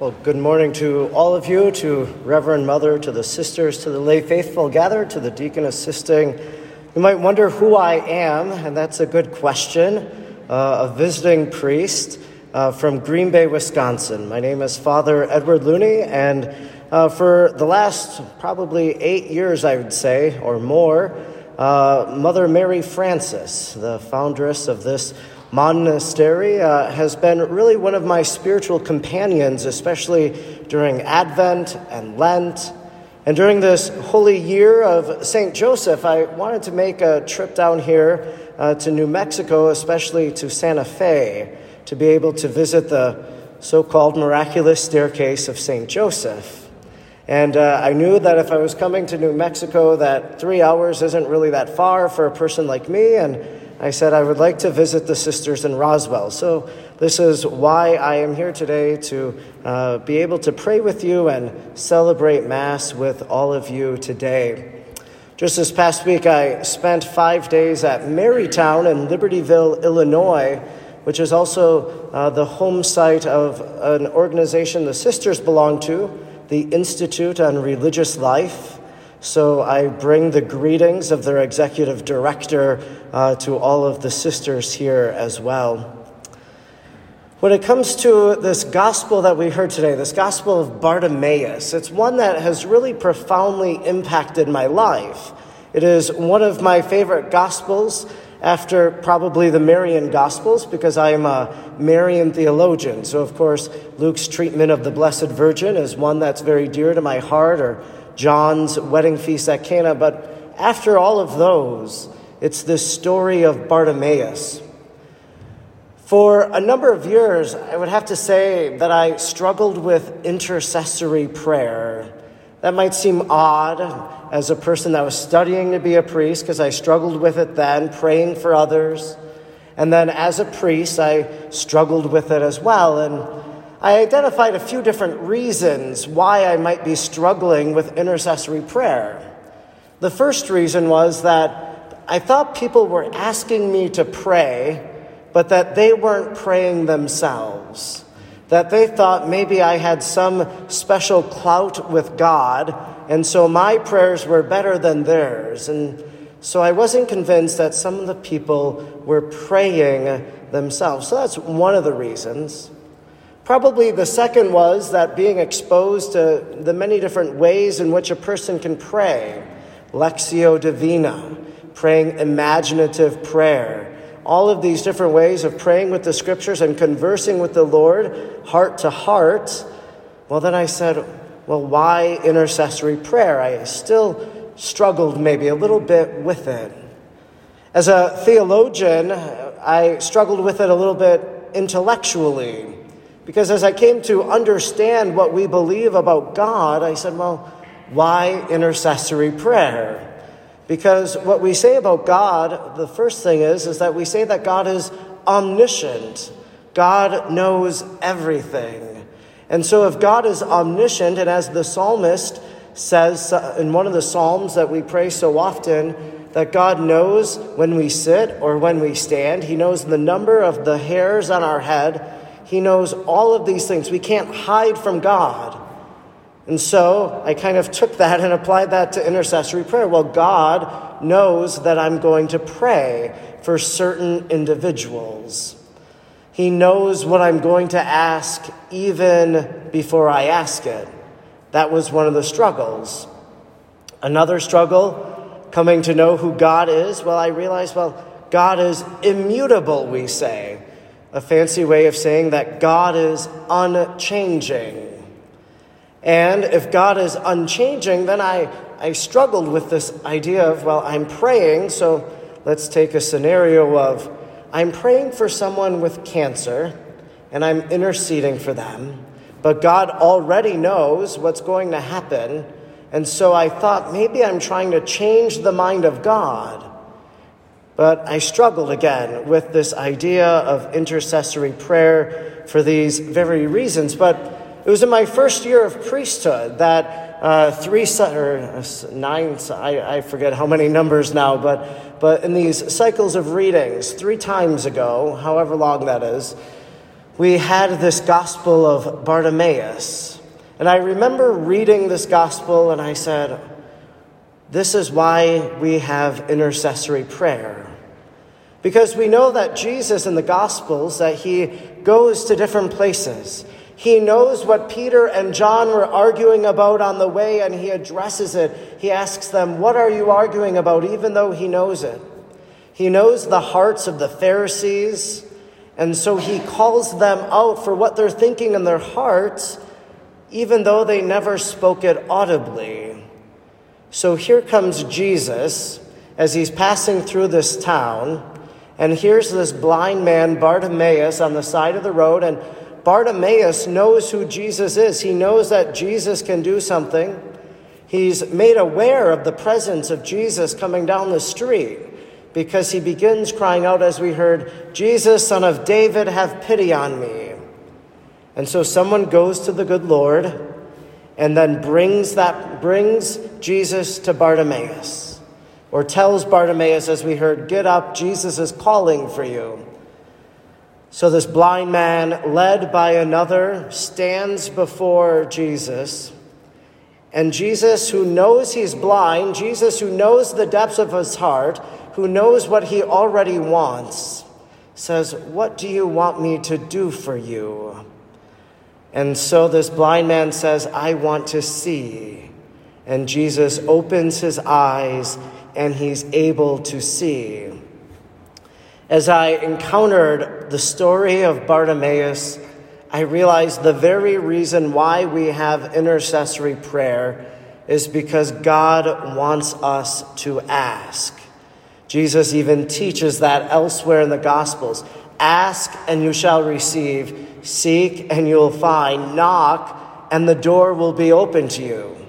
Well, good morning to all of you, to Reverend Mother, to the sisters, to the lay faithful gathered, to the deacon assisting. You might wonder who I am, and that's a good question. Uh, a visiting priest uh, from Green Bay, Wisconsin. My name is Father Edward Looney, and uh, for the last probably eight years, I would say, or more, uh, Mother Mary Francis, the foundress of this monastery, uh, has been really one of my spiritual companions, especially during Advent and Lent. And during this holy year of St. Joseph, I wanted to make a trip down here uh, to New Mexico, especially to Santa Fe, to be able to visit the so called miraculous staircase of St. Joseph. And uh, I knew that if I was coming to New Mexico, that three hours isn't really that far for a person like me, and I said I would like to visit the sisters in Roswell. So, this is why I am here today to uh, be able to pray with you and celebrate Mass with all of you today. Just this past week, I spent five days at Marytown in Libertyville, Illinois, which is also uh, the home site of an organization the sisters belong to, the Institute on Religious Life. So I bring the greetings of their executive director uh, to all of the sisters here as well. When it comes to this gospel that we heard today, this gospel of Bartimaeus, it's one that has really profoundly impacted my life. It is one of my favorite gospels after probably the Marian Gospels because I am a Marian theologian. So, of course, Luke's treatment of the Blessed Virgin is one that's very dear to my heart, or John's wedding feast at Cana, but after all of those, it's this story of Bartimaeus. For a number of years, I would have to say that I struggled with intercessory prayer. That might seem odd as a person that was studying to be a priest, because I struggled with it then, praying for others. And then as a priest, I struggled with it as well. And I identified a few different reasons why I might be struggling with intercessory prayer. The first reason was that I thought people were asking me to pray, but that they weren't praying themselves. That they thought maybe I had some special clout with God, and so my prayers were better than theirs. And so I wasn't convinced that some of the people were praying themselves. So that's one of the reasons. Probably the second was that being exposed to the many different ways in which a person can pray Lectio Divina, praying imaginative prayer, all of these different ways of praying with the scriptures and conversing with the Lord heart to heart. Well, then I said, well, why intercessory prayer? I still struggled maybe a little bit with it. As a theologian, I struggled with it a little bit intellectually. Because as I came to understand what we believe about God, I said, well, why intercessory prayer? Because what we say about God, the first thing is, is that we say that God is omniscient. God knows everything. And so if God is omniscient, and as the psalmist says in one of the psalms that we pray so often, that God knows when we sit or when we stand, He knows the number of the hairs on our head. He knows all of these things. We can't hide from God. And so I kind of took that and applied that to intercessory prayer. Well, God knows that I'm going to pray for certain individuals. He knows what I'm going to ask even before I ask it. That was one of the struggles. Another struggle, coming to know who God is, well, I realized, well, God is immutable, we say a fancy way of saying that God is unchanging. And if God is unchanging, then I, I struggled with this idea of, well, I'm praying, so let's take a scenario of I'm praying for someone with cancer and I'm interceding for them, but God already knows what's going to happen. And so I thought maybe I'm trying to change the mind of God. But I struggled again with this idea of intercessory prayer for these very reasons. But it was in my first year of priesthood that uh, three or uh, nine, I, I forget how many numbers now, but, but in these cycles of readings, three times ago, however long that is, we had this gospel of Bartimaeus. And I remember reading this gospel and I said, This is why we have intercessory prayer. Because we know that Jesus in the gospels that he goes to different places. He knows what Peter and John were arguing about on the way and he addresses it. He asks them, What are you arguing about? even though he knows it. He knows the hearts of the Pharisees, and so he calls them out for what they're thinking in their hearts, even though they never spoke it audibly. So here comes Jesus as he's passing through this town, and here's this blind man, Bartimaeus, on the side of the road, and Bartimaeus knows who Jesus is. He knows that Jesus can do something. He's made aware of the presence of Jesus coming down the street because he begins crying out, as we heard, Jesus, son of David, have pity on me. And so someone goes to the good Lord and then brings that brings Jesus to Bartimaeus or tells Bartimaeus as we heard get up Jesus is calling for you so this blind man, led by another, stands before Jesus. And Jesus, who knows he's blind, Jesus, who knows the depths of his heart, who knows what he already wants, says, What do you want me to do for you? And so this blind man says, I want to see. And Jesus opens his eyes and he's able to see. As I encountered the story of Bartimaeus, I realized the very reason why we have intercessory prayer is because God wants us to ask. Jesus even teaches that elsewhere in the Gospels. Ask and you shall receive, seek and you'll find, knock and the door will be open to you.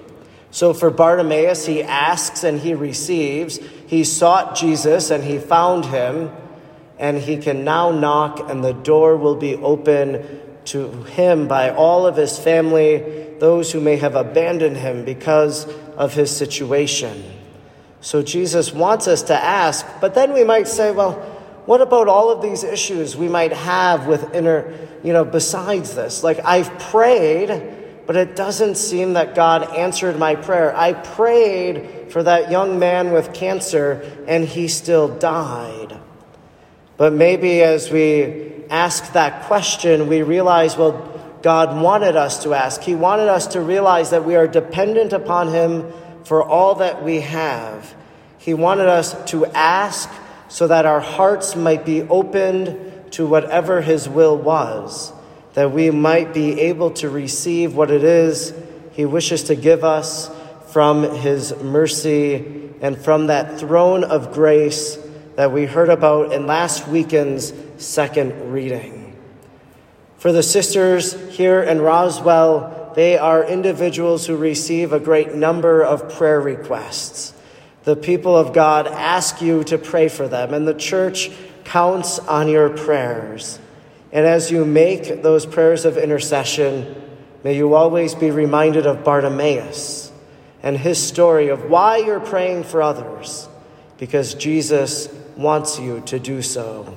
So for Bartimaeus, he asks and he receives. He sought Jesus and he found him and he can now knock, and the door will be open to him by all of his family, those who may have abandoned him because of his situation. So Jesus wants us to ask, but then we might say, well, what about all of these issues we might have with inner, you know, besides this? Like, I've prayed, but it doesn't seem that God answered my prayer. I prayed for that young man with cancer, and he still died. But maybe as we ask that question, we realize, well, God wanted us to ask. He wanted us to realize that we are dependent upon Him for all that we have. He wanted us to ask so that our hearts might be opened to whatever His will was, that we might be able to receive what it is He wishes to give us from His mercy and from that throne of grace that we heard about in last weekend's second reading. For the sisters here in Roswell, they are individuals who receive a great number of prayer requests. The people of God ask you to pray for them, and the church counts on your prayers. And as you make those prayers of intercession, may you always be reminded of Bartimaeus and his story of why you're praying for others, because Jesus wants you to do so.